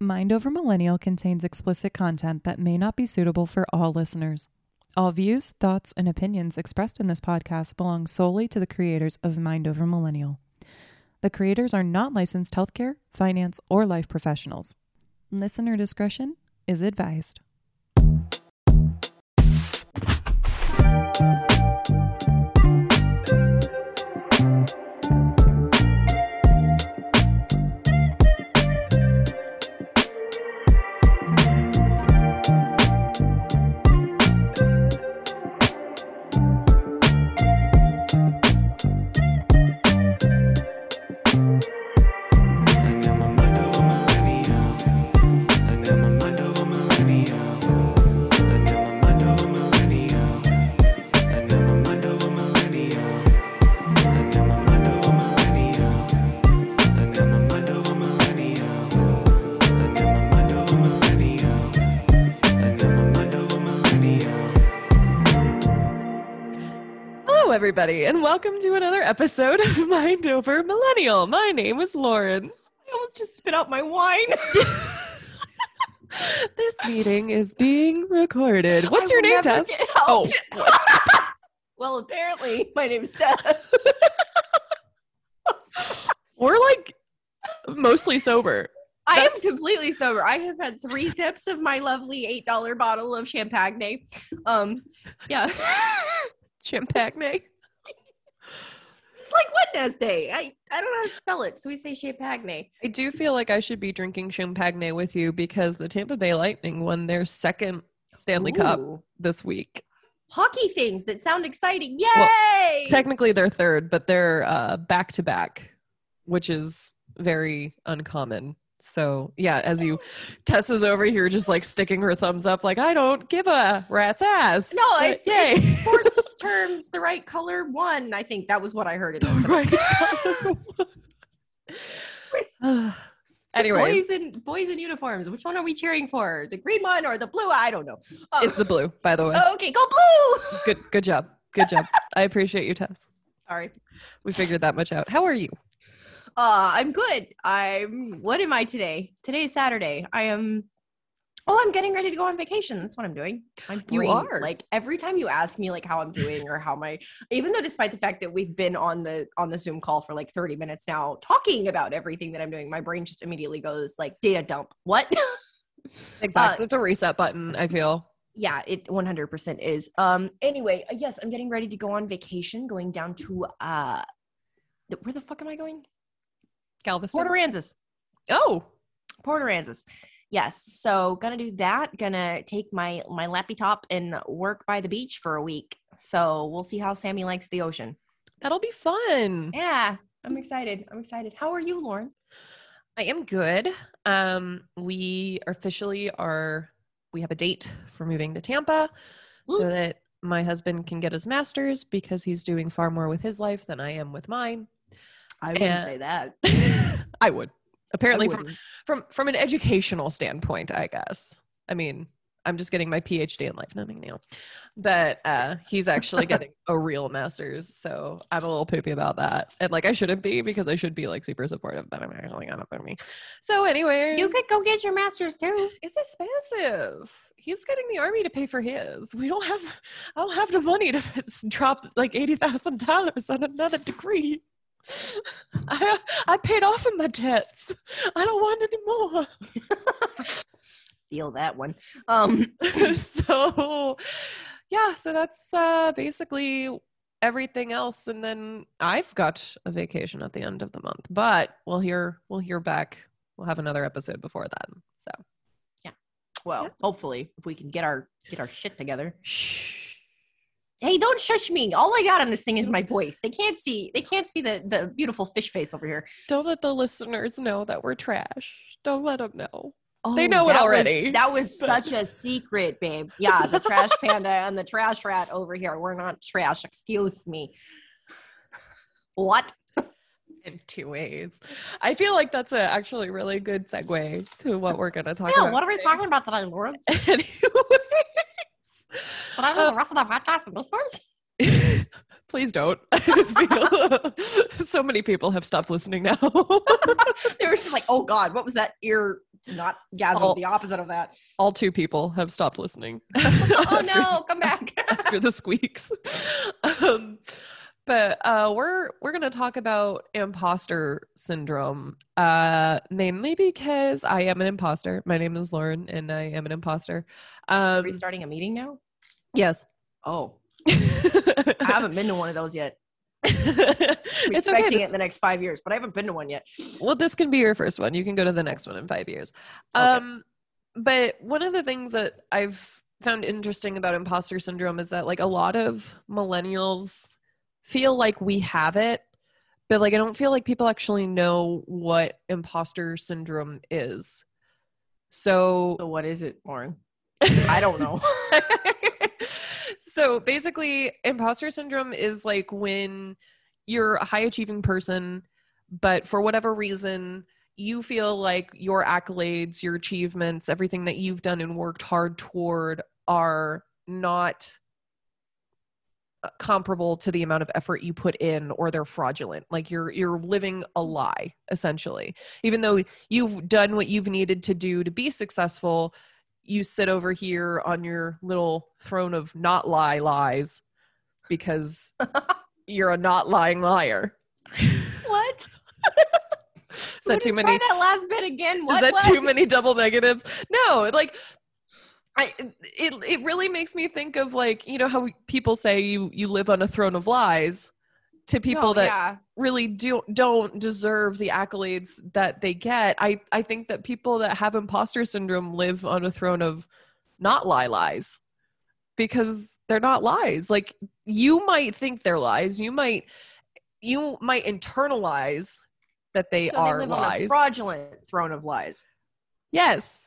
Mind Over Millennial contains explicit content that may not be suitable for all listeners. All views, thoughts, and opinions expressed in this podcast belong solely to the creators of Mind Over Millennial. The creators are not licensed healthcare, finance, or life professionals. Listener discretion is advised. Everybody, and welcome to another episode of Mind Over Millennial. My name is Lauren. I almost just spit out my wine. This meeting is being recorded. What's I your name, Tess? Oh, well, apparently my name's Tess. we're like mostly sober. I am completely sober. I have had three sips of my lovely eight dollar bottle of champagne. Um, yeah, Champagne. It's like Wednesday. I I don't know how to spell it, so we say champagne. I do feel like I should be drinking champagne with you because the Tampa Bay Lightning won their second Stanley Cup this week. Hockey things that sound exciting. Well, Yay! Technically, they're third, but they're uh, back to back, which is very uncommon. So yeah, as you, Tessa's over here just like sticking her thumbs up, like I don't give a rat's ass. no, it's, it's sports terms. The right color one. I think that was what I heard in this. right. Anyways, boys in boys in uniforms. Which one are we cheering for? The green one or the blue? I don't know. Oh, it's the blue, by the way. okay. Go blue. Good, good job, good job. I appreciate you, Tess. Sorry. We figured that much out. How are you? Uh, I'm good. I'm. What am I today? Today is Saturday. I am. Oh, I'm getting ready to go on vacation. That's what I'm doing. My You are. like every time you ask me like how I'm doing or how my, even though despite the fact that we've been on the on the Zoom call for like 30 minutes now talking about everything that I'm doing, my brain just immediately goes like data dump. What? Big facts. Uh, it's a reset button. I feel. yeah it 100% is um anyway yes i'm getting ready to go on vacation going down to uh where the fuck am i going Galveston. port aransas. Oh, port aransas. Yes. So gonna do that. Gonna take my my lappy top and work by the beach for a week. So we'll see how sammy likes the ocean. That'll be fun. yeah. I'm excited. I'm excited. How are you lauren? I am good. Um, we officially are. We have a date for moving to Tampa, so that my husband can get his master's because he's doing far more with his life than I am with mine. I wouldn't And- say that I would apparently I from from from an educational standpoint, I guess. I mean, I'm just getting my PhD in life, nothing new. But uh, he's actually getting a real master's, so I'm a little poopy about that. And like, I shouldn't be because I should be like super supportive, but I'm actually not for me. So anyway, you could go get your master's too it's expensive. He's getting the army to pay for his. We don't have. I don't have the money to drop like eighty thousand dollars on another degree. I I paid off of my debts. I don't want any more. feel that one um so yeah, so that's uh basically everything else and then I've got a vacation at the end of the month. But we'll hear we'll hear back. We'll have another episode before then. So yeah well Yeah. hopefully if we can get our get our shit together shh. Hey don't shush me all i got on this thing is my voice they can't see they can't see the the beautiful fish face over here Don't let the listeners know that we're trash. Don't let them know. oh, They know it that was- already. that was such a secret babe yeah the trash panda and the trash rat over here we're not trash excuse me what in two ways. I feel like that's a actually really good segue to what we're going to talk yeah about. what are we talking about today lauren Anyways, should i do Uh, the rest of the podcast in this voice Please don't. So many people have stopped listening now. they were just like, oh God, what was that ear Not gasm, the opposite of that. All two people have stopped listening. oh after- no, come back. after the squeaks. um, but uh, we're we're gonna talk about imposter syndrome, uh, mainly because I am an imposter. My name is Lauren, and I am an imposter. Are Um, we starting a meeting now? Yes, Oh, I haven't been to one of those yet. It's okay. expecting This it in the next five years, but I haven't been to one yet. well this can be your first one you can go to the next one in five years Okay. um but one of the things that i've found interesting about imposter syndrome is that like a lot of millennials feel like we have it but like i don't feel like people actually know what imposter syndrome is so So what is it, Lauren? I don't know. So basically imposter syndrome is like when you're a high achieving person but for whatever reason you feel like your accolades your achievements everything that you've done and worked hard toward are not uh, comparable to the amount of effort you put in or they're fraudulent. Like you're you're living a lie essentially. Even though you've done what you've needed to do to be successful you sit over here on your little throne of not lie lies because you're a not lying liar what? is that too many that last bit again. What is that too many double negatives no like I it it really makes me think of like you know how we, people say you you live on a throne of lies to people that yeah. really do don't deserve the accolades that they get. I I think that people that have imposter syndrome live on a throne of not lie lies because they're not lies. Like you might think they're lies. You might you might internalize that they so are they live on a lies. fraudulent throne of lies. yes.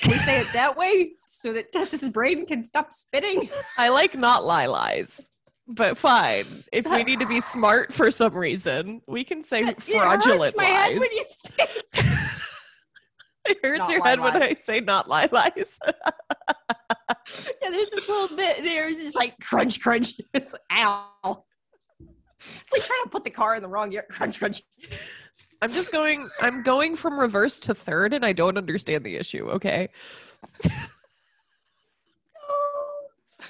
Can we say it that way so that Tessa's brain can stop spitting? I like not lie lies. But fine. If we need to be smart for some reason, we can say It fraudulent hurts my lies. head when you say it hurts Not your lie head when. I say not lie lies. yeah, there's this little bit there. It's just like crunch, crunch. It's like, ow. It's like trying to put the car in the wrong gear. Crunch, crunch. I'm just going I'm going from reverse to third and I don't understand the issue, okay?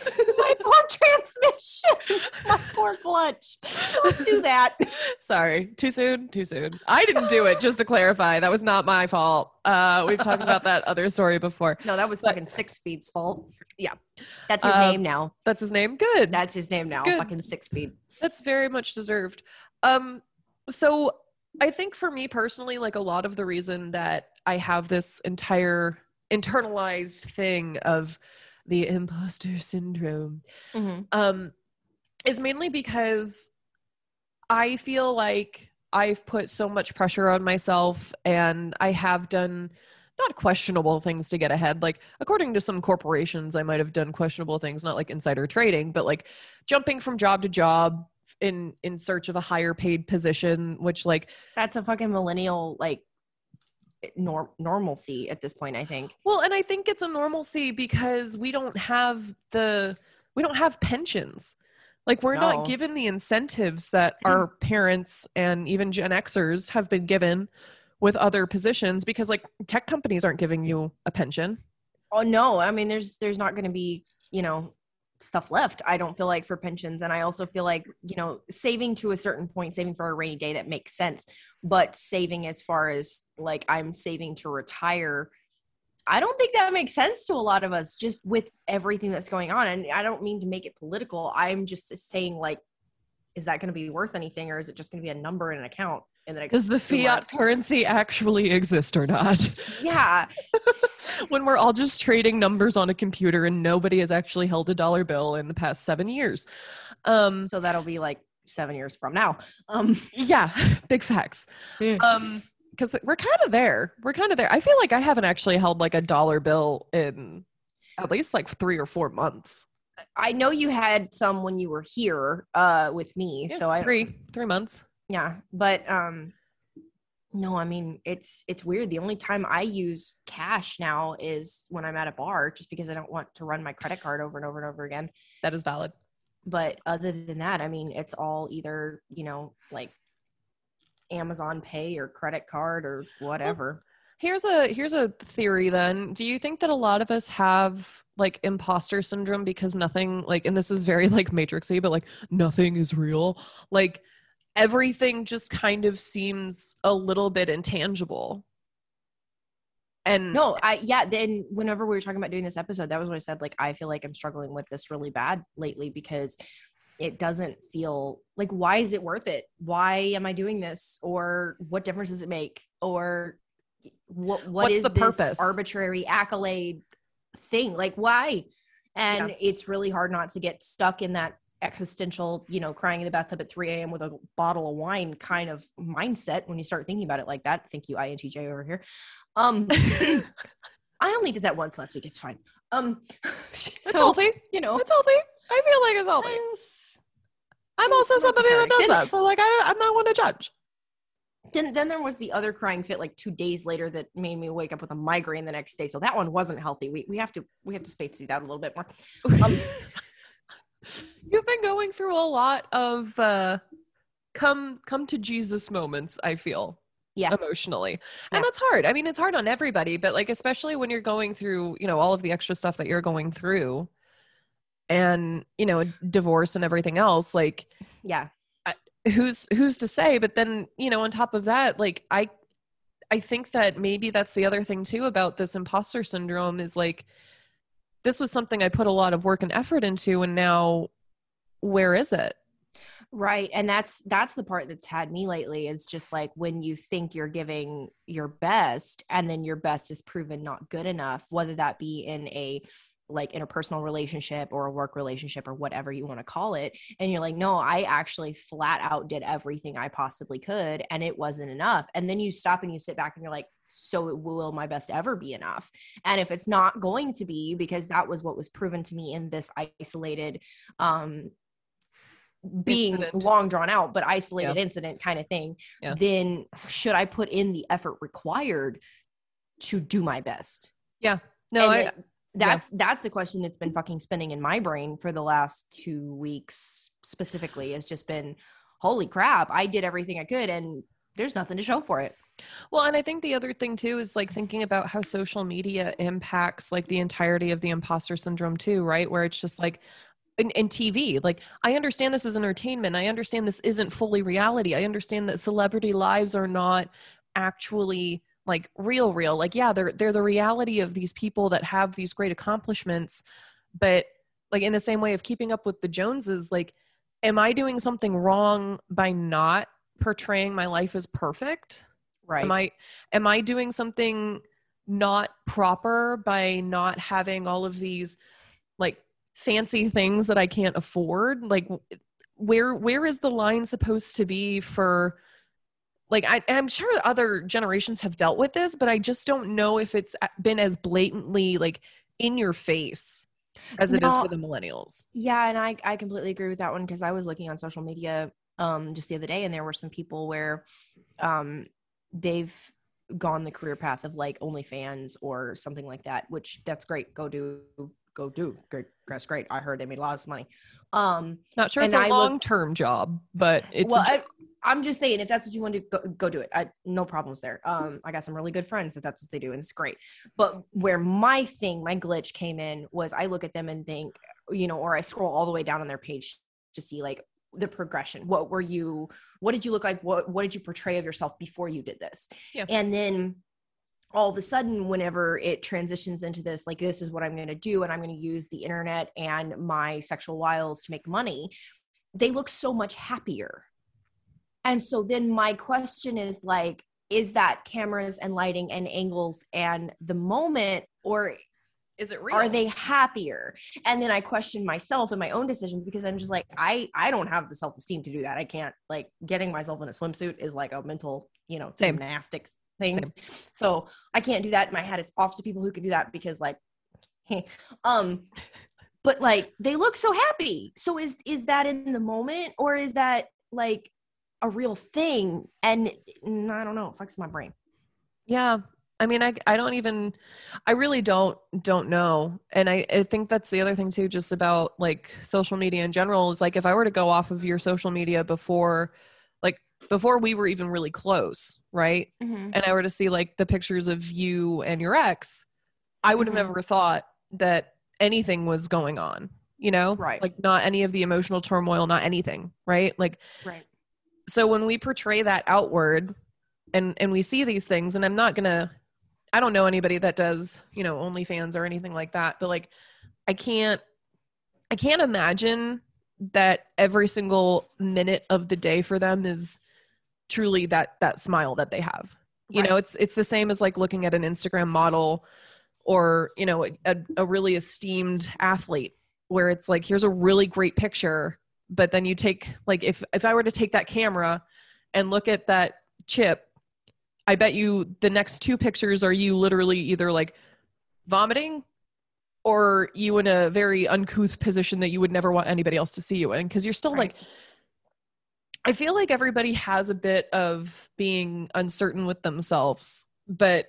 my poor transmission. My poor clutch. Don't do that. Sorry. Too soon? Too soon. I didn't do it, just to clarify. That was not my fault. Uh we've talked about that other story before. No, that was But- fucking Six Speed's fault. Yeah. That's his Um, name now. That's his name? Good. That's his name now. good. Fucking Six Speed. That's very much deserved. Um, so I think for me personally, like a lot of the reason that I have this entire internalized thing of the imposter syndrome um, is mainly because I feel like I've put so much pressure on myself and I have done not questionable things to get ahead. Like, according to some corporations, I might have done questionable things, not like insider trading, but like jumping from job to job in in search of a higher paid position which like That's a fucking millennial like norm normalcy at this point. I think. well and i think it's a normalcy because we don't have the we don't have pensions like we're No. not given the incentives that our parents and even gen xers have been given with other positions because like tech companies aren't giving you a pension Oh no, I mean there's there's not going to be, you know, stuff left. I don't feel like for pensions and I also feel like, you know, saving to a certain point, saving for a rainy day that makes sense, but saving as far as like I'm saving to retire I don't think that makes sense to a lot of us just with everything that's going on and I don't mean to make it political. I'm just saying like is that going to be worth anything or is it just going to be a number in an account in the next does the fiat months? currency actually exist or not Yeah. when we're all just trading numbers on a computer and nobody has actually held a dollar bill in the past seven years. Um, So that'll be like 7 years from now. Um yeah, big facts. Um, because we're kind of there. We're kind of there. I feel like I haven't actually held like a dollar bill in at least like three or four months. I know you had some when you were here uh with me. so I three three months. Yeah, but um no, I mean it's it's weird. The only time I use cash now is when I'm at a bar just because I don't want to run my credit card over and over and over again. That is valid. But other than that, I mean it's all either, you know, like Amazon Pay or credit card or whatever. Here's a here's a theory then. Do you think that a lot of us have like imposter syndrome because nothing like and this is very like matrixy but like nothing is real. Like everything just kind of seems a little bit intangible. And No, I yeah. Then whenever we were talking about doing this episode, that was what I said. Like, I feel like I'm struggling with this really bad lately because it doesn't feel like why is it worth it? Why am I doing this? Or what difference does it make? Or what what What's is the this purpose? arbitrary accolade thing? Like why? And Yeah. it's really hard not to get stuck in that existential, you know, crying in the bathtub at 3 a.m. with a bottle of wine kind of mindset when you start thinking about it like that. Thank you, INTJ over here. Um I only did that once last week. It's fine. Um, it's so healthy. you know, It's healthy. I feel like it's healthy. I'm also somebody that does that. So like I I'm not one to judge. then then there was the other crying fit like two days later that made me wake up with a migraine the next day. So that one wasn't healthy. We we have to we have to space these out a little bit more. Um, You've been going through a lot of uh come come to Jesus moments, I feel. Yeah. Emotionally. Yeah. And that's hard. I mean, it's hard on everybody, but like especially when you're going through, you know, all of the extra stuff that you're going through and, you know, divorce and everything else, like yeah, who's who's to say, but then, you know, on top of that, like I I think that maybe that's the other thing too about this imposter syndrome is like this was something I put a lot of work and effort into and now where is it? right. And that's that's the part that's had me lately. Is just like when you think you're giving your best, and then your best is proven not good enough, whether that be in a like interpersonal relationship or a work relationship or whatever you want to call it and you're like no i actually flat out did everything i possibly could and it wasn't enough and then you stop and you sit back and you're like so it will my best ever be enough and if it's not going to be because that was what was proven to me in this isolated um being Incident. long drawn out but isolated incident kind of thing Yeah. then should i put in the effort required to do my best yeah No, I it- that's that's the question that's been fucking spinning in my brain for the last two weeks specifically has just been holy crap i did everything i could and there's nothing to show for it well, and I think the other thing too is like thinking about how social media impacts like the entirety of the imposter syndrome too, right? Where it's just like in, in TV, like I understand this is entertainment. I understand this isn't fully reality. I understand that celebrity lives are not actually like real, real. Like, yeah, they're they're the reality of these people that have these great accomplishments, but like in the same way of keeping up with the Joneses, like, am I doing something wrong by not portraying my life as perfect? right am i am i doing something not proper by not having all of these fancy things that i can't afford like where where is the line supposed to be for like I, i'm sure other generations have dealt with this but i just don't know if it's been as blatantly like in your face as it is No. for the millennials yeah and i i completely agree with that one because i was looking on social media um just the other day and there were some people where um they've gone the career path of like OnlyFans or something like that, which that's great. Go do, go do. Great, that's great. I heard they made lots of money. Um, not sure it's a I long-term job but it's well, a I, job. I'm just saying, if that's what you want to go, go do it. I, no problems there. Um, I got some really good friends that that's what they do, and it's great. But where my thing, my glitch came in was I look at them and think, you know, or I scroll all the way down on their page to see like the progression. What were you? What did you look like? What What did you portray of yourself before you did this? Yeah. And then all of a sudden whenever it transitions into this like this is what i'm going to do and i'm going to use the internet and my sexual wiles to make money they look so much happier. And so then my question is like is that cameras and lighting and angles and the moment or is it real? are they happier? And then i question myself and my own decisions because i'm just like i i don't have the self-esteem to do that. I can't like getting myself in a swimsuit is like a mental you know Same. gymnastics thing Same. so i can't do that my hat is off to people who can do that because like um but like they look so happy so is is that in the moment or is that like a real thing and mm, i don't know it fucks my brain Yeah. I mean, I, I don't even, I really don't, don't know. And I, I think that's the other thing too, just about like social media in general is like, if I were to go off of your social media before, before we were even really close, right? Mhm. And I were to see like the pictures of you and your ex, I would have Mhm. never thought that anything was going on, you know? Right. Like not any of the emotional turmoil, not anything, right? Like Right. so when we portray that outward and and we see these things and i'm not gonna i don't know anybody that does you know onlyfans or anything like that but like i can't i can't imagine that every single minute of the day for them is truly that that smile that they have you know it's it's the same as like looking at an instagram model or you know a, a really esteemed athlete where it's like here's a really great picture but then you take like if if i were to take that camera and look at that chip i bet you the next two pictures are you literally either like vomiting or you in a very uncouth position that you would never want anybody else to see you in because you're still Right. like i feel like everybody has a bit of being uncertain with themselves but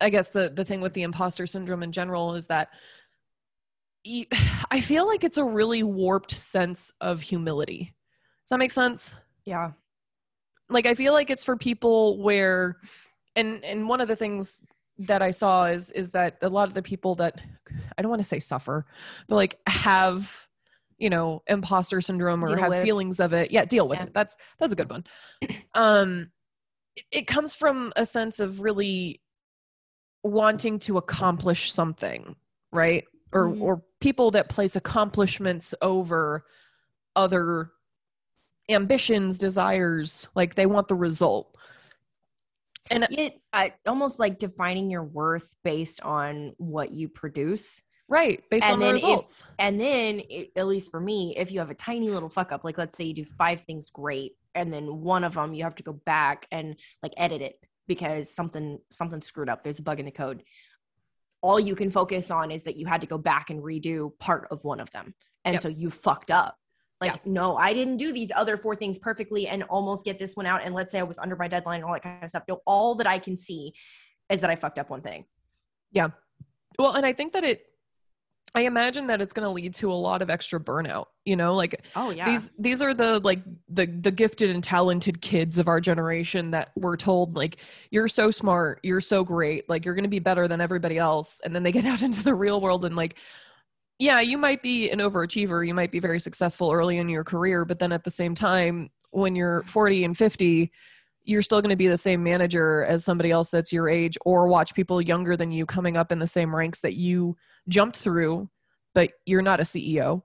i guess the the thing with the imposter syndrome in general is that I feel like it's a really warped sense of humility does that make sense Yeah. like i feel like it's for people where and and one of the things that i saw is is that a lot of the people that i don't want to say suffer but like have you know imposter syndrome or Deal have with. feelings of it yeah deal with Yeah. it that's that's a good one um it, it comes from a sense of really wanting to accomplish something right or Mhm. or people that place accomplishments over other ambitions desires like they want the result and It I, almost like defining your worth based on what you produce. Right based And on the then if- results And then, it, at least for me, if you have a tiny little fuck up, like let's say you do five things great, and then one of them you have to go back and like edit it because something something screwed up. There's a bug in the code. All you can focus on is that you had to go back and redo part of one of them, and Yep. so you fucked up. Like, no, I didn't do these other four things perfectly and almost get this one out. And let's say I was under my deadline and all that kind of stuff. No, all that I can see is that I fucked up one thing. Yeah. Well and i think that it i imagine that it's going to lead to a lot of extra burnout you know like Oh yeah. these these are the like the the gifted and talented kids of our generation that were told like you're so smart you're so great like you're going to be better than everybody else and then they get out into the real world and like yeah you might be an overachiever you might be very successful early in your career but then at the same time when you're 40 and 50 you're still going to be the same manager as somebody else that's your age or watch people younger than you coming up in the same ranks that you jumped through but you're not a ceo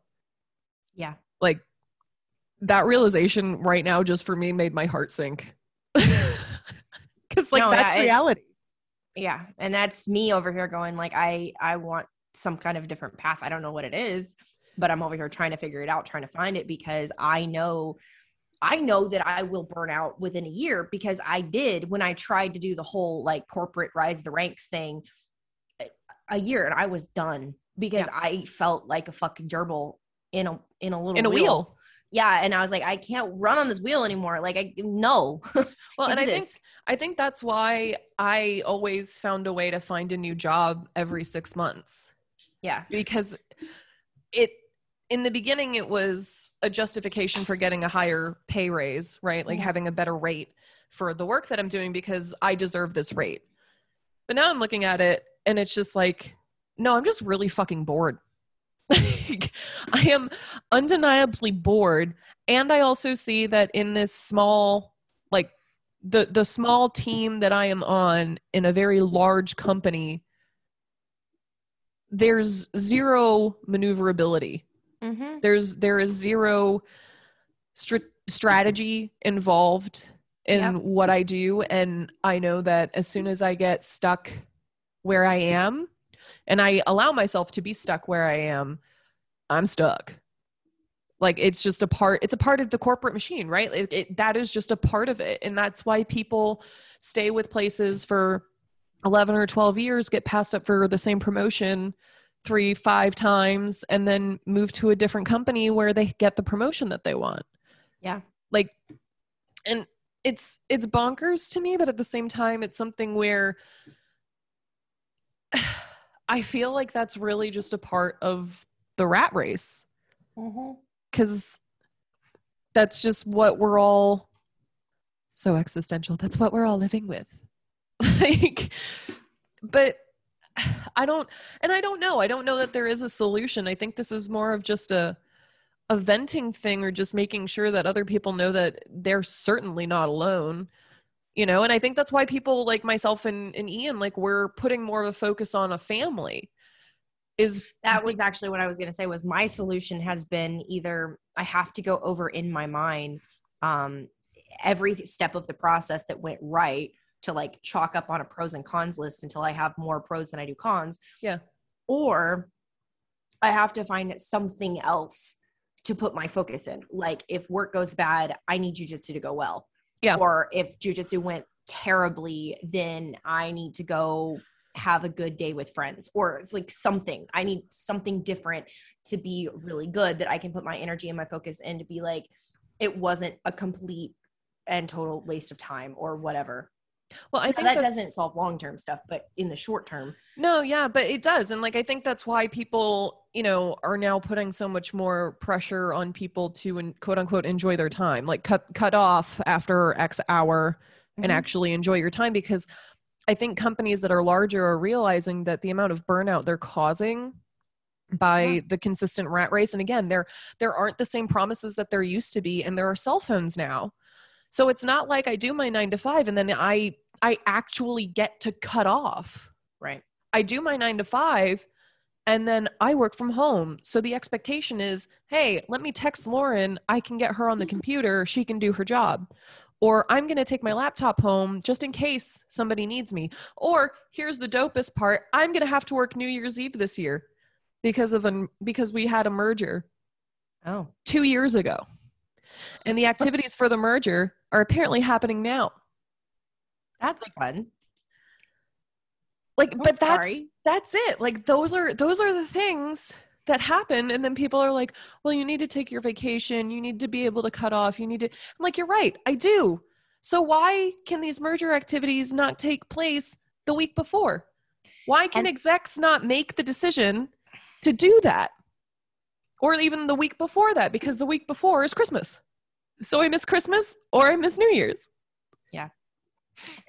yeah. like that realization right now just for me made my heart sink. Because like No, that's yeah, reality. Yeah and that's me over here going like i i want some kind of different path. I don't know what it is but i'm over here trying to figure it out trying to find it because i know i know that i will burn out within a year because i did when i tried to do the whole like corporate rise the ranks thing a- year and i was done because i felt like a fucking gerbil in a in a little in a wheel. yeah and i was like i can't run on this wheel anymore like i no Well, and I do think. I think that's why I always found a way to find a new job every six months yeah because it in the beginning it was a justification for getting a higher pay raise, right? Like Mhm. having a better rate for the work that I'm doing because I deserve this rate. But now I'm looking at it and it's just like, no, I'm just really fucking bored. Like, I am undeniably bored. And I also see that in this small, like the the small team that I am on in a very large company, there's zero maneuverability mm-hmm. there's there is zero str- strategy involved in Yep. what I do and I know that as soon as I get stuck where I am and I allow myself to be stuck where I am I'm stuck. Like it's just a part it's a part of the corporate machine right? It, it, that is just a part of it and that's why people stay with places for 11 or 12 years get passed up for the same promotion three five times and then move to a different company where they get the promotion that they want. Yeah. like and it's it's bonkers to me but at the same time it's something where i feel like that's really just a part of the rat race Mm-hmm. because that's just what we're all so existential. That's what we're all living with. like, but I don't, and I don't know. I don't know that there is a solution. I think this is more of just a, a venting thing or just making sure that other people know that they're certainly not alone. You know, and I think that's why people like myself and, and Ian, like, we're putting more of a focus on a family. Is that was actually what I was going to say was my solution has been either I have to go over in my mind um, every step of the process that went right to like chalk up on a pros and cons list until I have more pros than I do cons. Yeah. Or I have to find something else to put my focus in. Like if work goes bad, I need jujitsu to go well. Yeah. Or if jujitsu went terribly, then I need to go have a good day with friends or it's like something. I need something different to be really good that I can put my energy and my focus in to be like, it wasn't a complete and total waste of time or whatever. Well, I Now, think that doesn't solve long term stuff, but in the short term, No, yeah, but it does. And like I think that's why people, you know, are now putting so much more pressure on people to en- quote unquote enjoy their time. Like cut cut off after X hour and Mhm. actually enjoy your time because I think companies that are larger are realizing that the amount of burnout they're causing by Yeah. the consistent rat race and again there there aren't the same promises that there used to be and there are cell phones now so it's not like i do my 9 to 5 and then i i actually get to cut off right? I do my nine to five and then I work from home. So the expectation is, hey, let me text Lauren. I can get her on the computer. She can do her job. Or I'm going to take my laptop home just in case somebody needs me. Or here's the dopest part I'm going to have to work New Year's Eve this year because of an because we had a merger Oh, two years ago. And the activities for the merger are apparently happening now. that's fun. like I'm but that's that's it. Like those are those are the things that happen. And then people are like well you need to take your vacation. You need to be able to cut off. You need to i'm like you're right. I do. So why can these merger activities not take place the week before? Why can And- execs not make the decision to do that or even the week before that because the week before is christmas so i miss christmas or i miss new year's Yeah.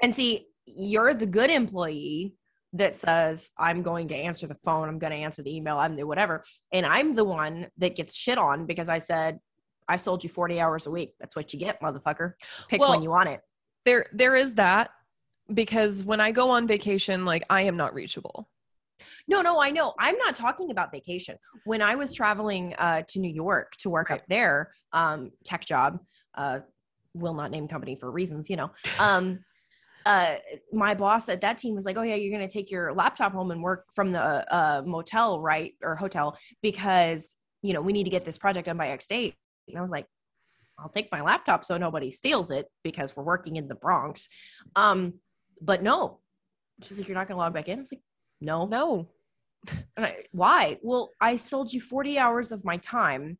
And see, you're the good employee that says, I'm going to answer the phone, I'm going to answer the email, I'm the whatever. And I'm the one that gets shit on because I said, I sold you 40 hours a week. That's what you get, motherfucker. Pick Well- when you want it. there there is that because when i go on vacation like i am not reachable No, no, I know. I'm not talking about vacation. When I was traveling uh, to New York to work Right. up there, um, tech job, uh, will not name company for reasons, you know. Um, uh, my boss at that team was like, "Oh yeah, you're gonna take your laptop home and work from the uh, motel, right, or hotel, because you know we need to get this project done by X date." And I was like, "I'll take my laptop so nobody steals it because we're working in the Bronx." Um, but no, she's like, "You're not gonna log back in." I was like, "No, no and I, why? Well, I sold you 40 hours of my time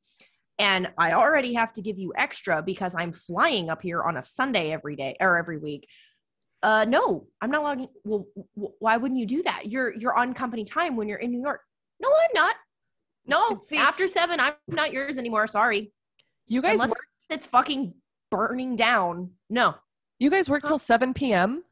and I already have to give you extra because I'm flying up here on a Sunday every day or every week. Uh no, I'm not logging. Well, w- why wouldn't you do that? You're you're on company time when you're in New York. No, I'm not. No, See- after 7 I'm not yours anymore. Sorry. you guys Unless work it's fucking burning down. No. you guys work till 7 p.m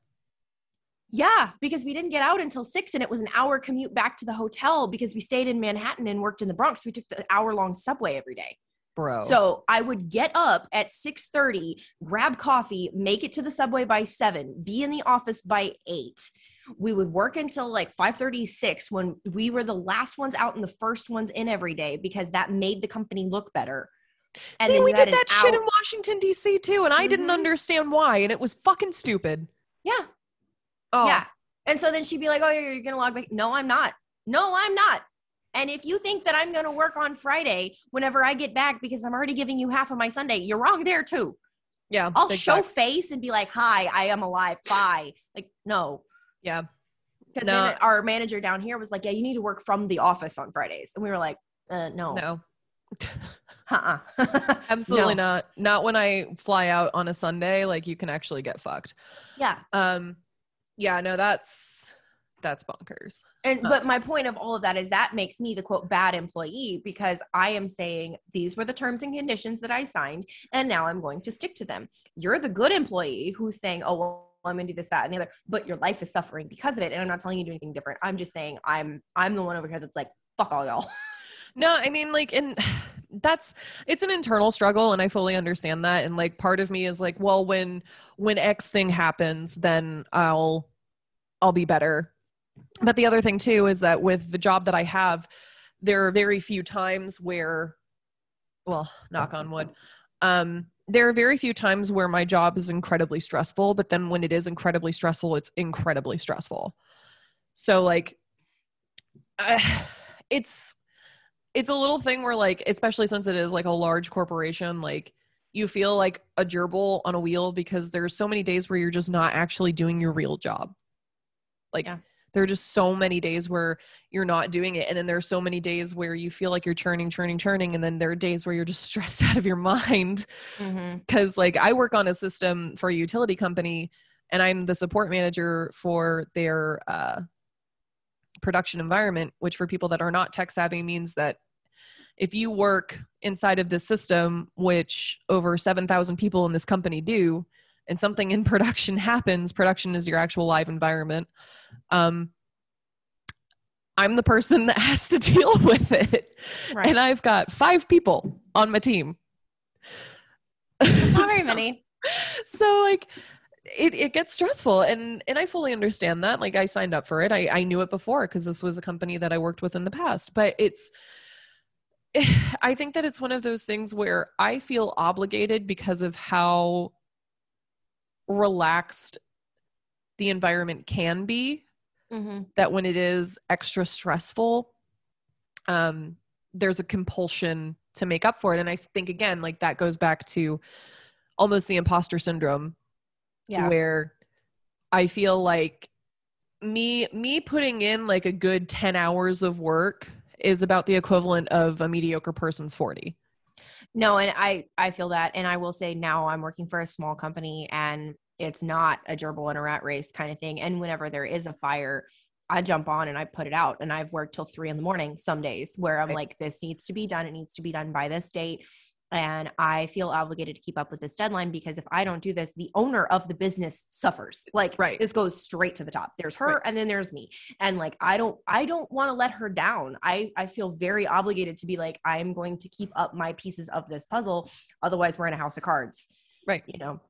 Yeah, because we didn't get out until six and it was an hour commute back to the hotel because we stayed in Manhattan and worked in the Bronx. We took the hour long subway every day. bro So I would get up at 6:30, grab coffee, make it to the subway by 7, be in the office by 8. We would work until like 5:36 when we were the last ones out and the first ones in every day because that made the company look better. And see then we did an that shit hour- in washington d.c too and i didn't Mhm. understand why and it was fucking stupid Yeah. Oh Yeah. And so then she'd be like, "Oh, you're going to log back." No, I'm not. No, I'm not. And if you think that I'm going to work on Friday whenever I get back because I'm already giving you half of my Sunday, you're wrong there too. yeah I'll show facts. face and be like, "Hi, I am alive." Bye. Like, no, yeah because No. then our manager down here was like, "Yeah, you need to work from the office on Fridays," and we were like, uh, "No, no uh-uh. absolutely No. not not when i fly out on a sunday like you can actually get fucked Yeah, um yeah no that's that's bonkers. And but my point of all of that is that makes me the quote bad employee because I am saying these were the terms and conditions that I signed and now I'm going to stick to them. You're the good employee who's saying, "Oh, well, I'm going to do this that and the other," but your life is suffering because of it and I'm not telling you to do anything different. I'm just saying I'm I'm the one over here that's like, "Fuck all y'all." No, I mean like and that's it's an internal struggle and I fully understand that and like part of me is like, well, when when X thing happens, then I'll I'll be better. But the other thing too is that with the job that I have, there are very few times where well, knock on wood. Um there are very few times where my job is incredibly stressful, but then when it is incredibly stressful, it's incredibly stressful. So like uh, it's it's a little thing where like especially since it is like a large corporation like you feel like a gerbil on a wheel because there's so many days where you're just not actually doing your real job like Yeah. there are just so many days where you're not doing it and then there are so many days where you feel like you're churning churning churning and then there are days where you're just stressed out of your mind Mm-hmm. because like I work on a system for a utility company and I'm the support manager for their uh, production environment, which for people that are not tech savvy means that if you work inside of this system, which over 7,000 people in this company do, and something in production happens, production is your actual live environment. Um, I'm the person that has to deal with it. Right. And I've got five people on my team. It's not very So- many. so like it, it gets stressful and and i fully understand that like i signed up for it i, I knew it before because this was a company that i worked with in the past but it's i think that it's one of those things where i feel obligated because of how relaxed the environment can be Mm-hmm. that when it is extra stressful um there's a compulsion to make up for it and i think again like that goes back to almost the imposter syndrome Yeah. where i feel like me me putting in like a good 10 hours of work is about the equivalent of a mediocre person's 40 No, and I I feel that, and I will say now I'm working for a small company, and it's not a gerbil and a rat race kind of thing. And whenever there is a fire, I jump on and I put it out, and I've worked till three in the morning some days where I'm Right. like, this needs to be done. It needs to be done by this date. And I feel obligated to keep up with this deadline because if I don't do this, the owner of the business suffers. Like, Right. this goes straight to the top. There's her, Right. and then there's me and like i don't i don't want to let her down i i feel very obligated to be like i'm going to keep up my pieces of this puzzle otherwise we're in a house of cards Right. you know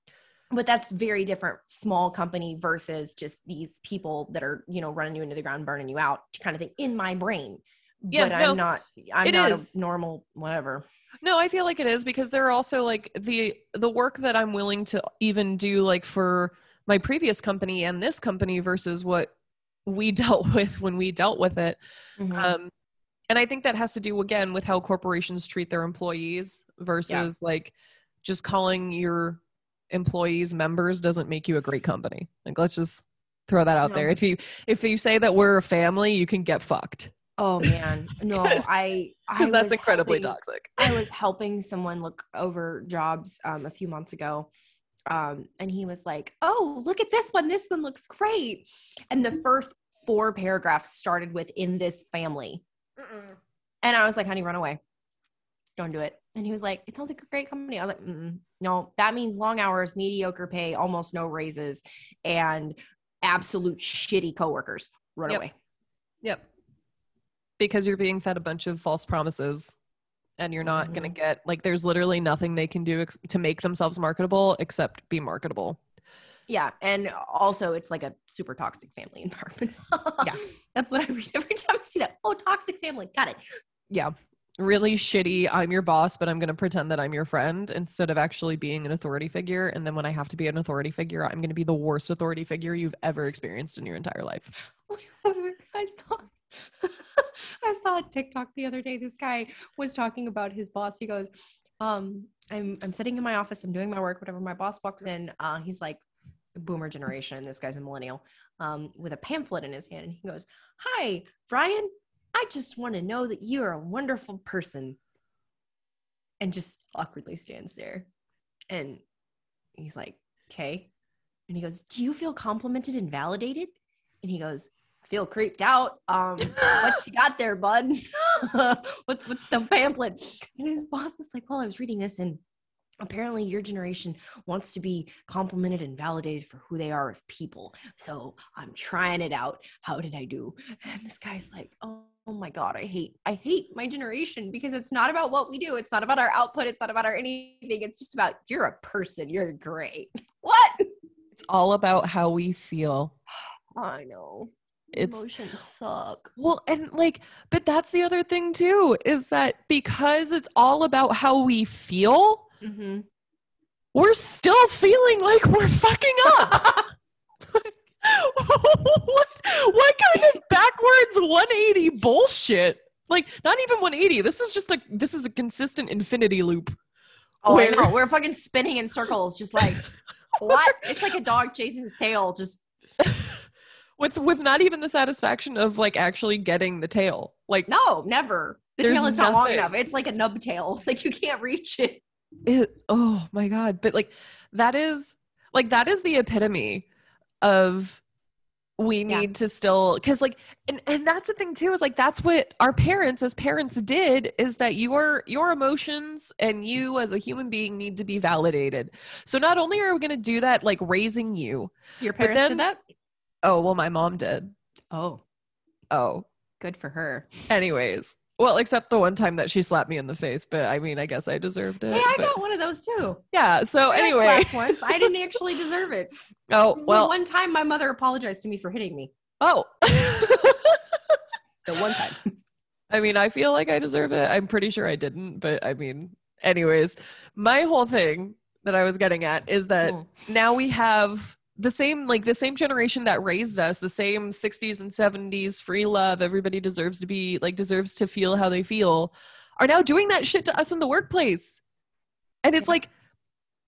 but that's very different small company versus just these people that are you know running you into the ground burning you out kind of thing in my brain Yeah, but no, i'm not i'm not is. a normal whatever No, I feel like it is because there are also like the the work that I'm willing to even do like for my previous company and this company versus what we dealt with when we dealt with it. Mhm. Um and I think that has to do again with how corporations treat their employees versus like just calling your employees members doesn't make you a great company. Like let's just throw that out No. there. If you if you say that we're a family, you can get fucked oh man no i because that's incredibly helping- toxic. I was helping someone look over jobs um, a few months ago. Um, and he was like, Oh, look at this one. This one looks great. And the first four paragraphs started with in this family. And I was like, Honey, run away. Don't do it. And he was like, It sounds like a great company. I was like, Mm-mm. No, that means long hours, mediocre pay, almost no raises, and absolute shitty coworkers. Run Yep. away. Yep. Because you're being fed a bunch of false promises and you're not going to mm-hmm. get like there's literally nothing they can do ex- to make themselves marketable except be marketable. Yeah, and also it's like a super toxic family environment. Yeah. that's what I read every time I see that. Oh, toxic family, got it. Yeah. Really shitty. I'm your boss, but I'm going to pretend that I'm your friend instead of actually being an authority figure. And then when I have to be an authority figure, I'm going to be the worst authority figure you've ever experienced in your entire life. Oh I saw I saw a TikTok the other day. This guy was talking about his boss. He goes, um, I'm I'm sitting in my office, I'm doing my work, whatever. My boss walks in, uh, he's like boomer generation. This guy's a millennial, um, with a pamphlet in his hand, and he goes, Hi, Brian. I just want to know that you are a wonderful person. And just awkwardly stands there. And he's like, Okay. And he goes, Do you feel complimented and validated? And he goes, feel creeped out. Um, what you got there, bud? what's what's the pamphlet? And his boss is like, well, I was reading this and apparently your generation wants to be complimented and validated for who they are as people. So I'm trying it out. How did I do? And this guy's like, oh. Oh my god, I hate I hate my generation because it's not about what we do. It's not about our output. It's not about our anything. It's just about you're a person. You're great. What? It's all about how we feel. I know. It's Emotions suck. well, and like, but that's the other thing too, is that because it's all about how we feel, Mm-hmm. we're still feeling like we're fucking up. what, what kind of backwards 180 bullshit? Like, not even 180. This is just a this is a consistent infinity loop. Oh, Where-. We're fucking spinning in circles, just like what? It's like a dog chasing his tail. Just With with not even the satisfaction of like actually getting the tail. Like no, never. The tail is not long enough. It's like a nub tail. Like you can't reach it. it, oh my god but like that is like that is the epitome of we Yeah. need to still because like and and that's the thing too is like that's what our parents as parents did is that your your emotions and you as a human being need to be validated so not only are we going to do that like raising you Your But parents then- did that? Oh well my mom did Oh, oh good for her. anyways well except the one time that she slapped me in the face but i mean i guess i deserved it Hey, I but- got one of those too. yeah so I anyway once I didn't actually deserve it. oh It well one time my mother apologized to me for hitting me. Oh. The one time. I mean, I feel like I deserve it. I'm pretty sure I didn't, but I mean, anyways, my whole thing that I was getting at is that Mm. now we have the same like the same generation that raised us, the same 60s and 70s free love, everybody deserves to be like deserves to feel how they feel, are now doing that shit to us in the workplace. And it's like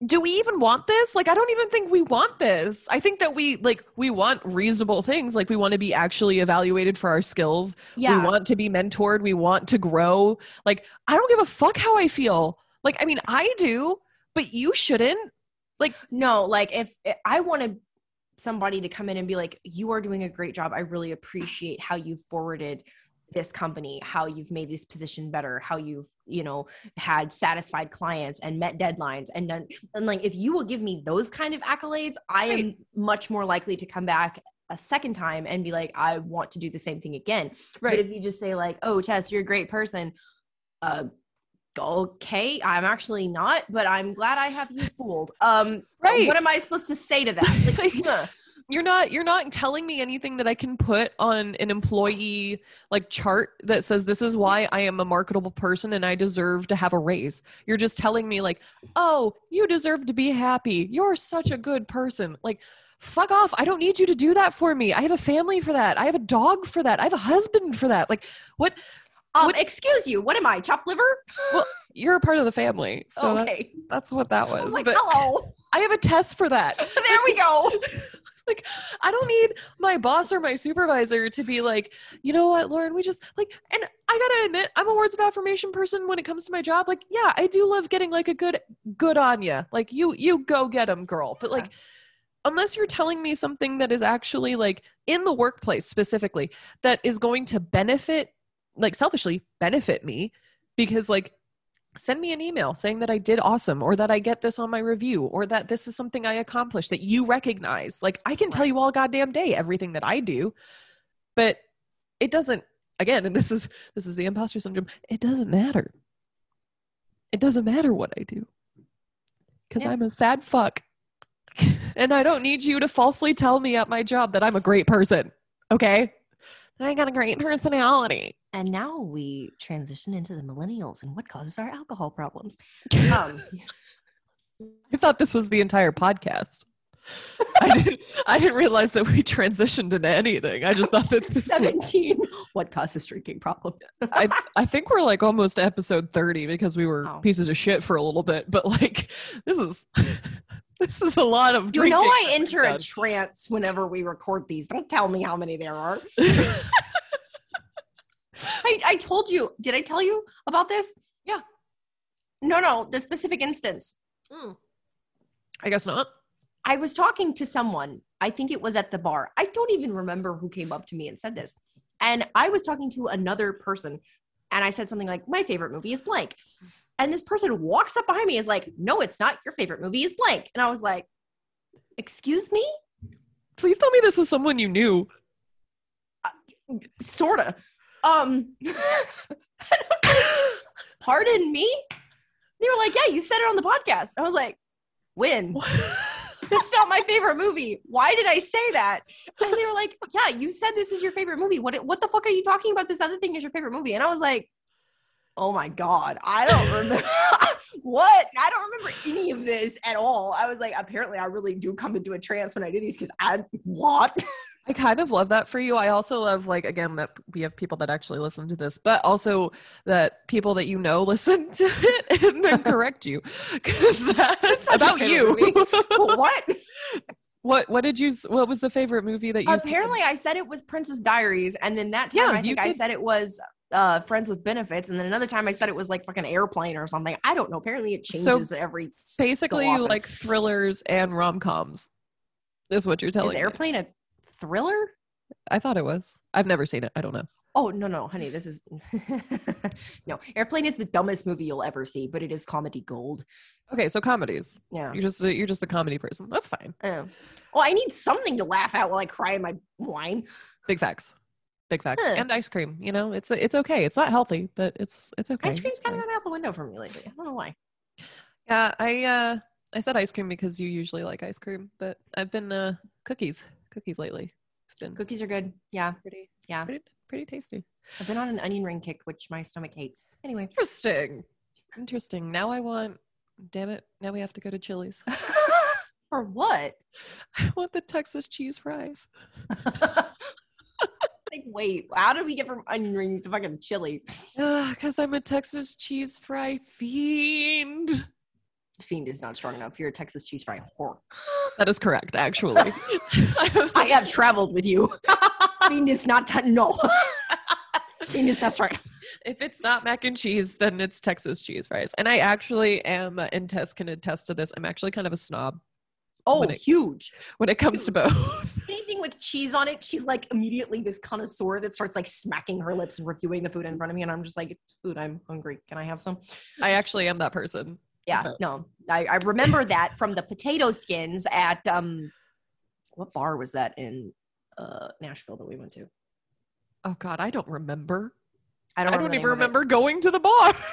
do we even want this? Like I don't even think we want this. I think that we like we want reasonable things. Like we want to be actually evaluated for our skills. Yeah. We want to be mentored. We want to grow. Like, I don't give a fuck how I feel. Like, I mean, I do, but you shouldn't. Like, no, like if if I wanted somebody to come in and be like, "You are doing a great job. I really appreciate how you forwarded this company, how you've made this position better, how you've you know had satisfied clients and met deadlines and done." And like, if you will give me those kind of accolades, I am much more likely to come back a second time and be like, "I want to do the same thing again." But if you just say like, "Oh, Tess, you're a great person," uh, okay, I'm actually not, but I'm glad I have you fooled. Um, Right. What am I supposed to say to that? Like, Like, huh. You're not you're not telling me anything that I can put on an employee like chart that says this is why I am a marketable person and I deserve to have a raise. You're just telling me like, "Oh, you deserve to be happy. You're such a good person." Like fuck off. I don't need you to do that for me. I have a family for that. I have a dog for that. I have a husband for that. Like what um, excuse you. What am I, chopped liver? Well, you're a part of the family. So that's, okay. that's what that I was. was like, but hello. I have a Tess for that. there we go. like I don't need my boss or my supervisor to be like, you know what, Lauren, we just like and I gotta admit, I'm a words of affirmation person when it comes to my job. Like, yeah, I do love getting like a good good on you. Like you you go get them, girl. But like unless you're telling me something that is actually like in the workplace specifically that is going to benefit like selfishly benefit me because like send me an email saying that I did awesome or that I get this on my review or that this is something I accomplished that you recognize. Like I can tell you all goddamn day everything that I do, but it doesn't again, and this is this is the imposter syndrome. It doesn't matter. It doesn't matter what I do. Cuz Yeah. I'm a sad fuck. and I don't need you to falsely tell me at my job that I'm a great person. Okay? I got a great personality. And now we transition into the millennials and what causes our alcohol problems. Um, I thought this was the entire podcast. I didn't, I didn't realize that we transitioned into anything. I just thought that this was, 17. what causes drinking problems? I, I think we're like almost episode 30 because we were Oh. pieces of shit for a little bit, but like this is this is a lot of You know I enter a trance whenever we record these. Don't tell me how many there are. I, I told you. Did I tell you about this? Yeah. No, no, the specific instance. Hmm. I guess not. I was talking to someone, I think it was at the bar. I don't even remember who came up to me and said this. And I was talking to another person and I said something like, My favorite movie is blank. And this person walks up behind me and is like, No, it's not. Your favorite movie is blank. And I was like, Excuse me? Please tell me this was someone you knew. Uh, sorta. Um, and I was like, Pardon me? They were like, Yeah, you said it on the podcast. I was like, When? That's not my favorite movie. Why did I say that? And they were like, "Yeah, you said this is your favorite movie. What what the fuck are you talking about? This other thing is your favorite movie." And I was like, "Oh my god, I don't remember what. I don't remember any of this at all." I was like, "Apparently, I really do come into a trance when I do these because I what." I kind of love that for you. I also love, like, again, that we have people that actually listen to this, but also that people that you know listen to it and then correct you because that's about you. what? what What did you? What was the favorite movie that you? said? Apparently, I said it was Princess Diaries, and then that time Yeah, I think I said it was uh Friends with Benefits, and then another time I said it was like fucking Airplane or something. I don't know. Apparently, it So, changes every. basically so you like thrillers and rom coms. Is what you're telling Is me. Airplane a thriller? I thought it was. I've never seen it. I don't know. Oh no no honey this is no airplane is the dumbest movie you'll ever see but it is comedy gold Okay, so comedies. yeah You're just a, you're just a comedy person. That's fine. Oh. well i need something to laugh at while i cry in my wine Big facts. Big facts. Huh. And ice cream. You know, it's it's okay. It's not healthy, but it's it's okay. ice cream's kind of gone out the window for me lately i don't know why Yeah, I uh I said ice cream because you usually like ice cream, but I've been uh cookies cookies lately. Cookies are good yeah pretty yeah pretty pretty tasty. i've been on an onion ring kick which my stomach hates anyway Interesting. Interesting. Now I want. Damn it! Now we have to go to Chili's. for what I want the Texas cheese fries. like wait how did we get from onion rings to fucking Chili's Because ah, I'm a Texas cheese fry fiend. Fiend is not strong enough you're a texas cheese fry whore That is correct, actually. i have traveled with you fiend is not t- no fiend is not strong if it's not mac and cheese, then it's Texas cheese fries. And I actually am, and Tess can attest to this, I'm actually kind of a snob oh When it- huge when it comes to both. anything with cheese on it, she's like immediately this connoisseur that starts like smacking her lips and reviewing the food in front of me. And I'm just like, it's food. I'm hungry. Can I have some? I actually am that person. Yeah, No. I, I remember that from the potato skins at um what bar was that in uh Nashville that we went to? Oh God, I don't remember. I don't, I don't, even name of it. remember going to the bar.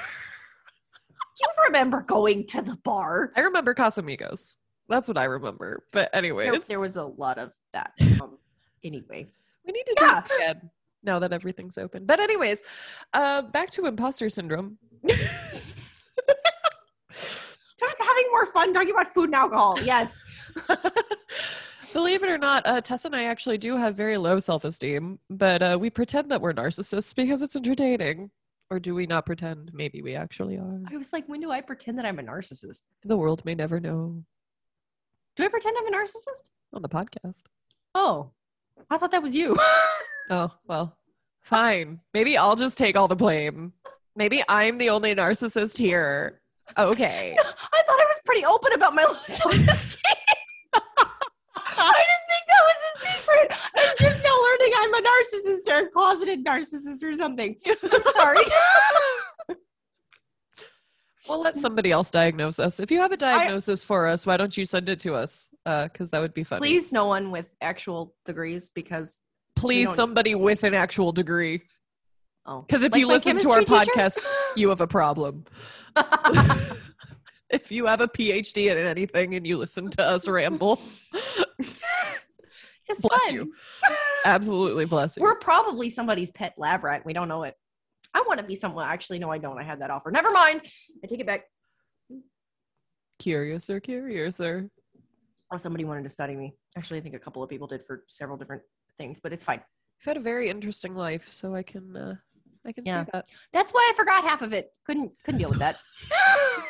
You remember going to the bar? I remember Casamigos. That's what I remember. But anyways, There, there was a lot of that. Um, anyway, we need to Yeah. do it now that everything's open. But anyways, uh, back to imposter syndrome. more fun talking about food and alcohol. Yes. Believe it or not, uh, Tess and I actually do have very low self esteem, but uh, we pretend that we're narcissists because it's entertaining. Or do we not pretend? Maybe we actually are. I was like, when do I pretend that I'm a narcissist? The world may never know Do I pretend I'm a narcissist? on the podcast. Oh, I thought that was you. Oh, well, fine. Maybe I'll just take all the blame. Maybe I'm the only narcissist here. Okay. I thought I was pretty open about my low self-esteem. I didn't think that was a secret. I'm just now learning I'm a narcissist or a closeted narcissist or something. I'm sorry. We'll let somebody else diagnose us. If you have a diagnosis for us, why don't you send it to us? Uh, because that would be funny. Please, no one with actual degrees because please, somebody with an actual degree. Oh, Because if Like you listen to our teacher? podcast, you have a problem. if you have a PhD in anything and you listen to us ramble, it's Bless fun. you. absolutely bless you. We're probably somebody's pet lab rat. We don't know it. I want to be someone. Actually, no, I don't. I had that offer. Never mind. I take it back. curious or curious or Oh, somebody wanted to study me. Actually, I think a couple of people did for several different things, but it's fine. You've had a very interesting life, so I can uh, I can Yeah. see that. That's why I forgot half of it. Couldn't couldn't deal with that.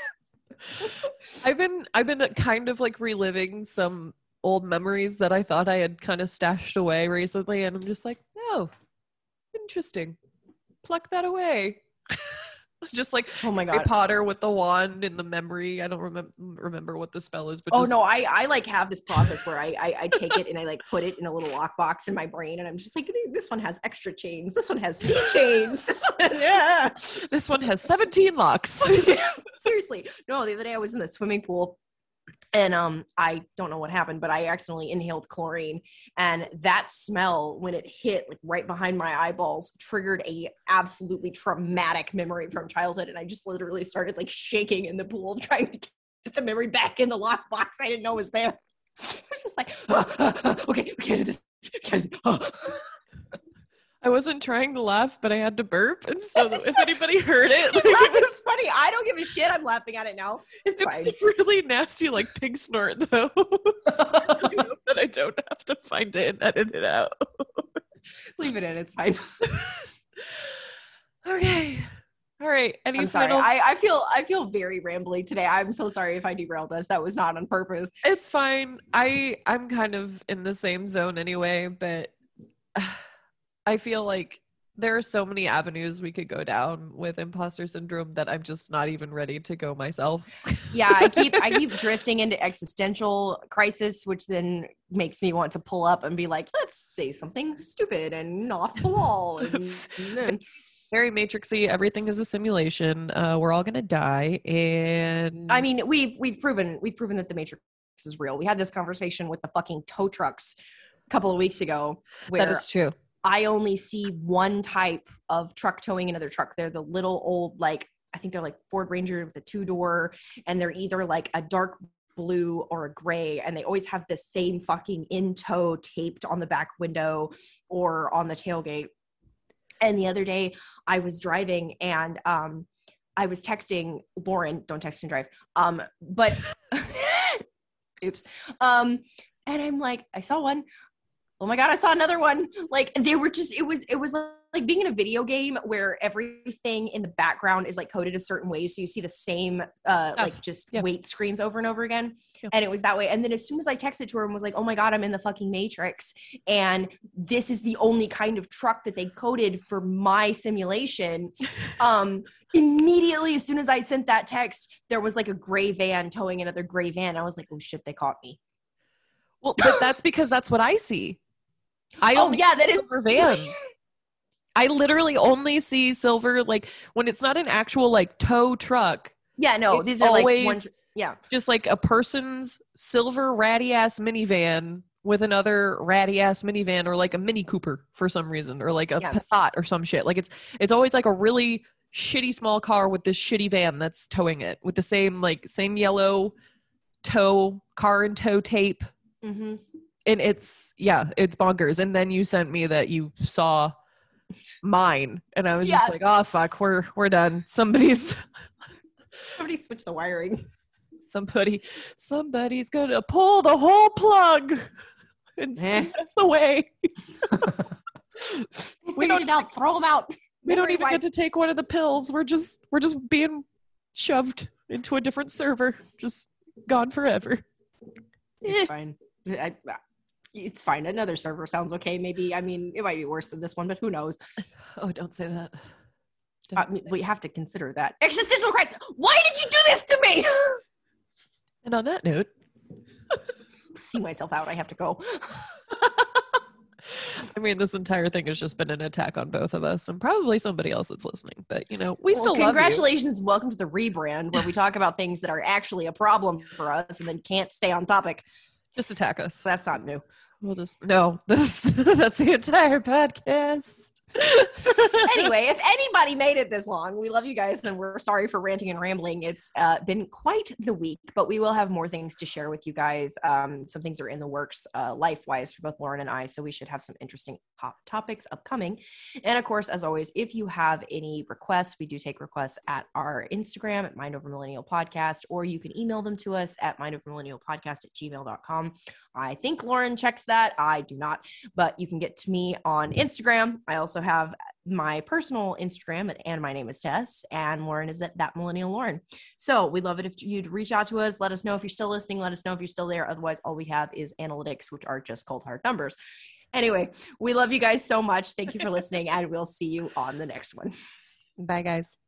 I've been I've been kind of like reliving some old memories that I thought I had kind of stashed away recently, and I'm just like, oh, interesting. Pluck that away. just like Oh my Harry god. Potter with the wand and the memory. I don't remember remember what the spell is, but Oh just, no, I I like have this process where I, I I take it and I like put it in a little lockbox in my brain, and I'm just like, this one has extra chains, this one has C chains, this one, yeah. this one has 17 locks. Seriously, no. The other day I was in the swimming pool, and um, I don't know what happened, but I accidentally inhaled chlorine, and that smell when it hit like right behind my eyeballs triggered a absolutely traumatic memory from childhood, and I just literally started like shaking in the pool trying to get the memory back in the lockbox. I didn't know was there. I was just like, okay, we can't do this. can't do this." I wasn't trying to laugh, but I had to burp, and so if anybody heard it, like, it was funny. I don't give a shit. I'm laughing at it now. It's It fine. was a really nasty, like pig snort, though. I really hope that I don't have to find it and edit it out. Leave it in. It's fine. Okay. All right. Any I'm sorry. final? I, I feel I feel very rambly today. I'm so sorry if I derailed us. That was not on purpose. it's fine. I I'm kind of in the same zone anyway, but I feel like there are so many avenues we could go down with imposter syndrome that I'm just not even ready to go myself. Yeah, I keep I keep drifting into existential crisis, which then makes me want to pull up and be like, let's say something stupid and off the wall. And, and then Very matrixy. Everything is a simulation. Uh, we're all gonna die, and I mean, we've we've proven we've proven that the Matrix is real. We had this conversation with the fucking tow trucks a couple of weeks ago, where that is true. I only see one type of truck towing another truck. They're the little old, like, I think they're like Ford Ranger with a two door, and they're either like a dark blue or a gray, and they always have the same fucking in tow taped on the back window or on the tailgate. And the other day I was driving and um I was texting Lauren, don't text and drive. Um, but oops. Um, and I'm like, I saw one. Oh my god, I saw another one. Like they were just it was it was like being in a video game where everything in the background is like coded a certain way so you see the same uh like just Yeah. weight screens over and over again Yeah. and it was that way and then as soon as i texted to her and was like oh my god i'm in the fucking matrix and this is the only kind of truck that they coded for my simulation um immediately as soon as i sent that text there was like a gray van towing another gray van i was like oh shit they caught me Well, but that's because that's what I see. I oh only yeah that is silver vans. I literally only see silver like when it's not an actual like tow truck, yeah no these are like always- ones yeah just like a person's silver ratty ass minivan with another ratty ass minivan or like a Mini Cooper for some reason or like a Yeah. Passat or some shit. Like it's it's always like a really shitty small car with this shitty van that's towing it with the same like same yellow tow car and tow tape mm-hmm. And it's yeah it's bonkers. And then you sent me that you saw mine and i was just like oh fuck we're we're done. Somebody's somebody switch the wiring. Somebody somebody's gonna pull the whole plug and Eh. send us away. We don't it out throw them out. We don't even get to take one of the pills. We're just we're just being shoved into a different server just gone forever. Eh. It's fine. I, I- it's fine. Another server sounds okay. Maybe. I mean, it might be worse than this one, but who knows? oh don't say that Don't mean, say- we have to consider that existential crisis. Why did you do this to me? and on that note See myself out. I have to go. I mean, this entire thing has just been an attack on both of us and probably somebody else that's listening. But you know, we Well, still congratulations. Welcome to the rebrand, where we talk about things that are actually a problem for us and then can't stay on topic. Just attack us. That's not new. We'll just no. This that's the entire podcast. anyway, if anybody made it this long, we love you guys and we're sorry for ranting and rambling. It's uh, been quite the week, but we will have more things to share with you guys. Um, some things are in the works uh, life wise for both Lauren and I, so we should have some interesting top topics upcoming. And of course, as always, if you have any requests, we do take requests at our Instagram at Mind Over Millennial Podcast, or you can email them to us at mindovermillennialpodcast at gmail.com. I think Lauren checks that. I do not, but you can get to me on Instagram. I also have my personal Instagram at and my name is Tess, and Lauren is at that millennial Lauren. So we'd love it if you'd reach out to us. Let us know if you're still listening. Let us know if you're still there. Otherwise, all we have is analytics, which are just cold hard numbers. Anyway, we love you guys so much. Thank you for listening, and we'll see you on the next one. Bye, guys.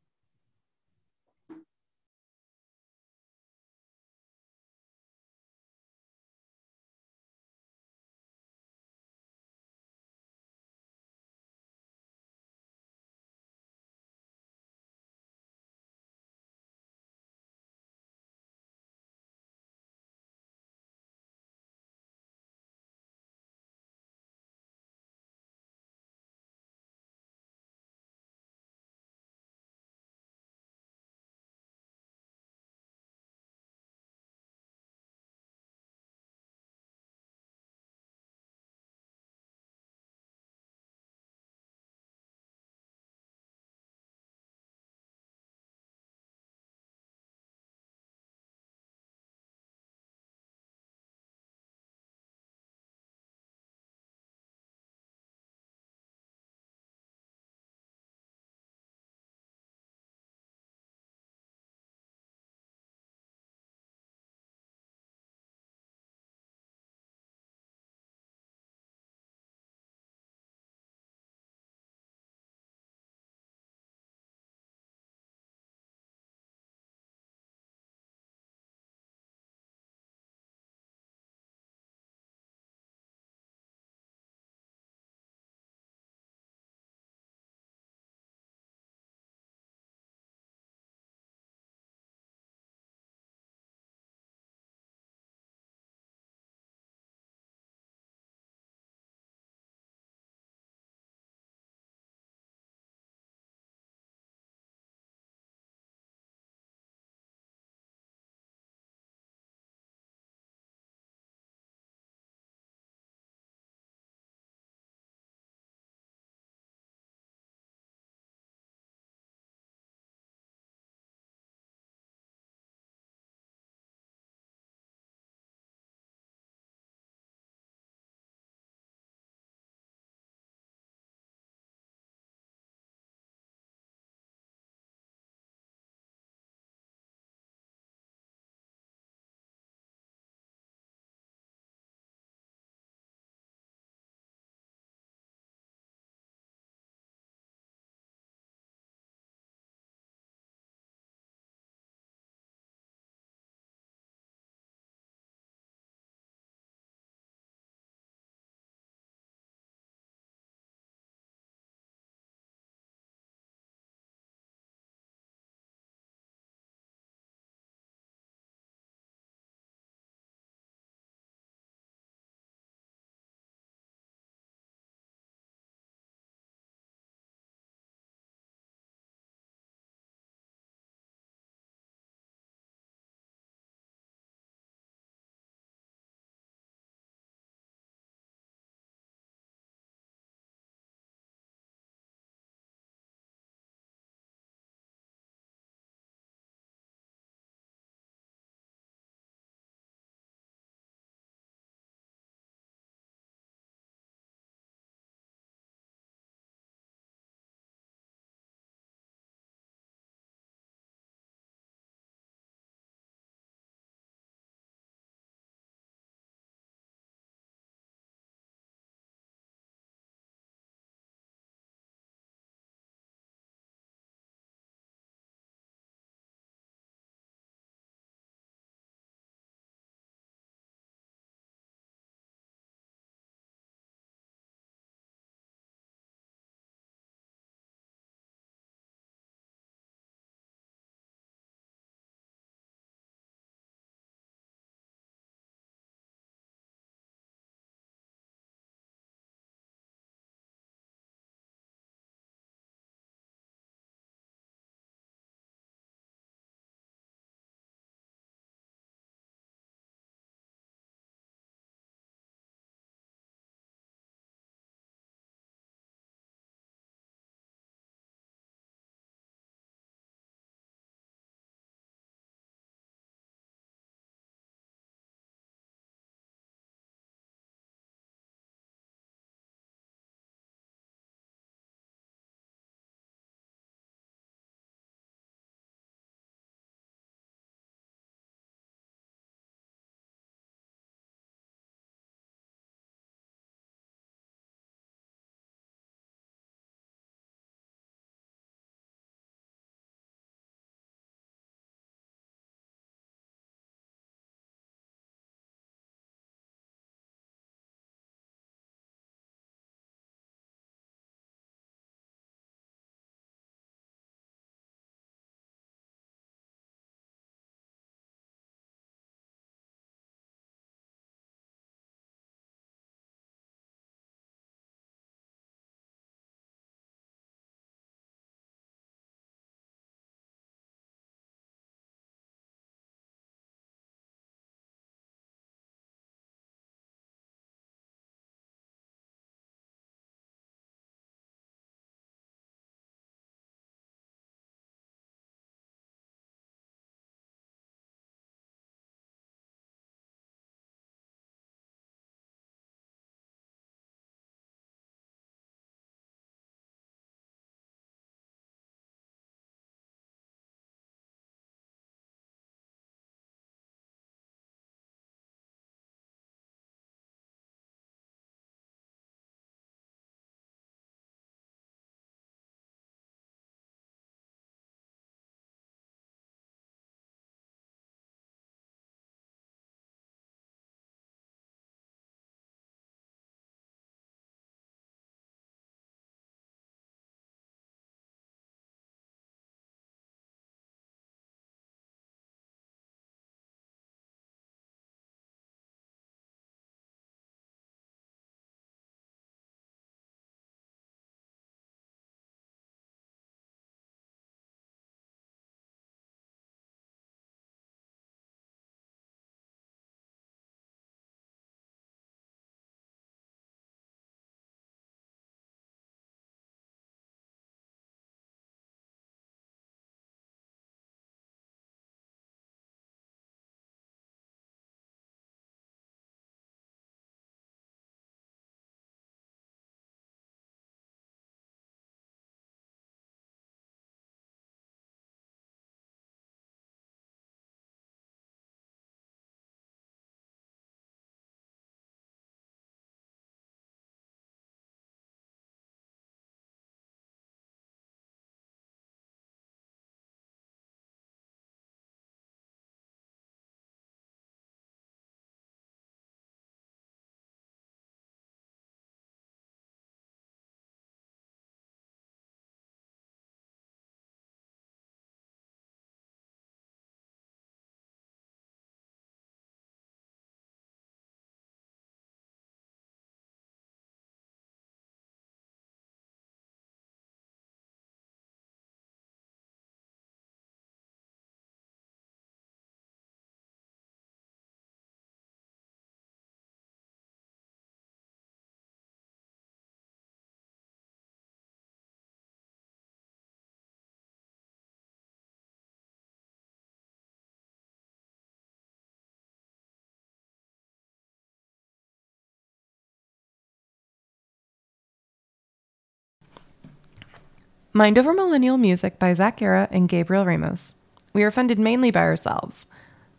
Mind Over Millennial music by Zach Guerra and Gabriel Ramos. We are funded mainly by ourselves,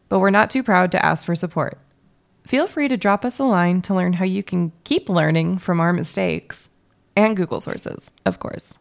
but we're not too proud to ask for support. Feel free to drop us a line to learn how you can keep learning from our mistakes and Google sources, of course.